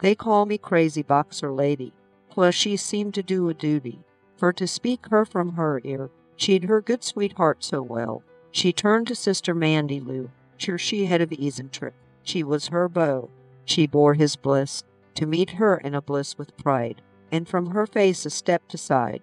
They call me crazy boxer lady, plus she seemed to do a duty For to speak her from her ear, she'd her good sweetheart so well. She turned to Sister Mandy Lou, sure she had a and trip. She was her beau, she bore his bliss, to meet her in a bliss with pride, And from her face a step aside.